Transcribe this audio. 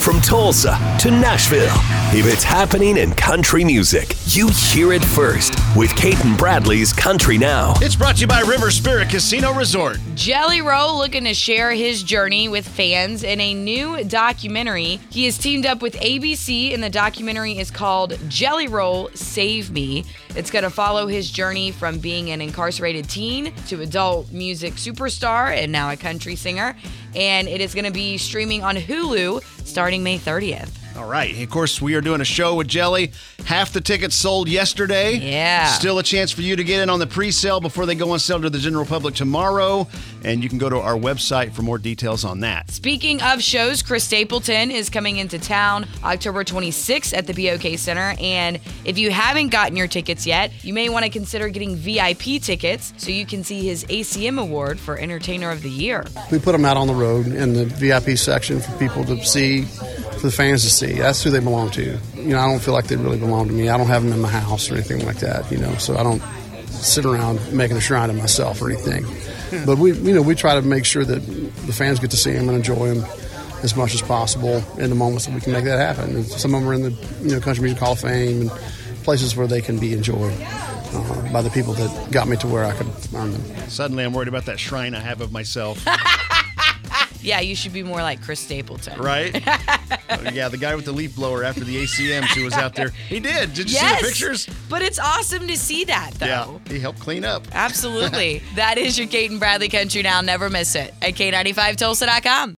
From Tulsa to Nashville, if it's happening in country music, you hear it first with Cait and Bradley's Country Now. It's brought to you by River Spirit Casino Resort. Jelly Roll looking to share his journey with fans in a new documentary. He has teamed up with ABC, and the documentary is called Jelly Roll Save Me. It's going to follow his journey from being an incarcerated teen to adult music superstar and now a country singer. And it is going to be streaming on Hulu starting May 30th. All right. Of course, we are doing a show with Jelly. Half the tickets sold yesterday. Yeah. Still a chance for you to get in on the pre sale before they go on sale to the general public tomorrow. And you can go to our website for more details on that. Speaking of shows, Chris Stapleton is coming into town October 26th at the BOK Center. And if you haven't gotten your tickets yet, you may want to consider getting VIP tickets so you can see his ACM award for Entertainer of the Year. We put them out on the road in the VIP section for people to see, for the fans to see. That's who they belong to. You know, I don't feel like they really belong to me. I don't have them in my house or anything like that, you know, so I don't sit around making a shrine of myself or anything. But we, you know, we try to make sure that the fans get to see them and enjoy them as much as possible in the moments that we can make that happen. And some of them are in the you know Country Music Hall of Fame and places where they can be enjoyed uh, by the people that got me to where I could earn them. Suddenly, I'm worried about that shrine I have of myself. Yeah, you should be more like Chris Stapleton. right? Uh, yeah, the guy with the leaf blower after the ACM, she was out there. He did. Did you Yes. see the pictures? But it's awesome to see that, though. Yeah, he helped clean up. Absolutely. that is your Cait and Bradley Country Now. Never miss it at K95Tulsa.com.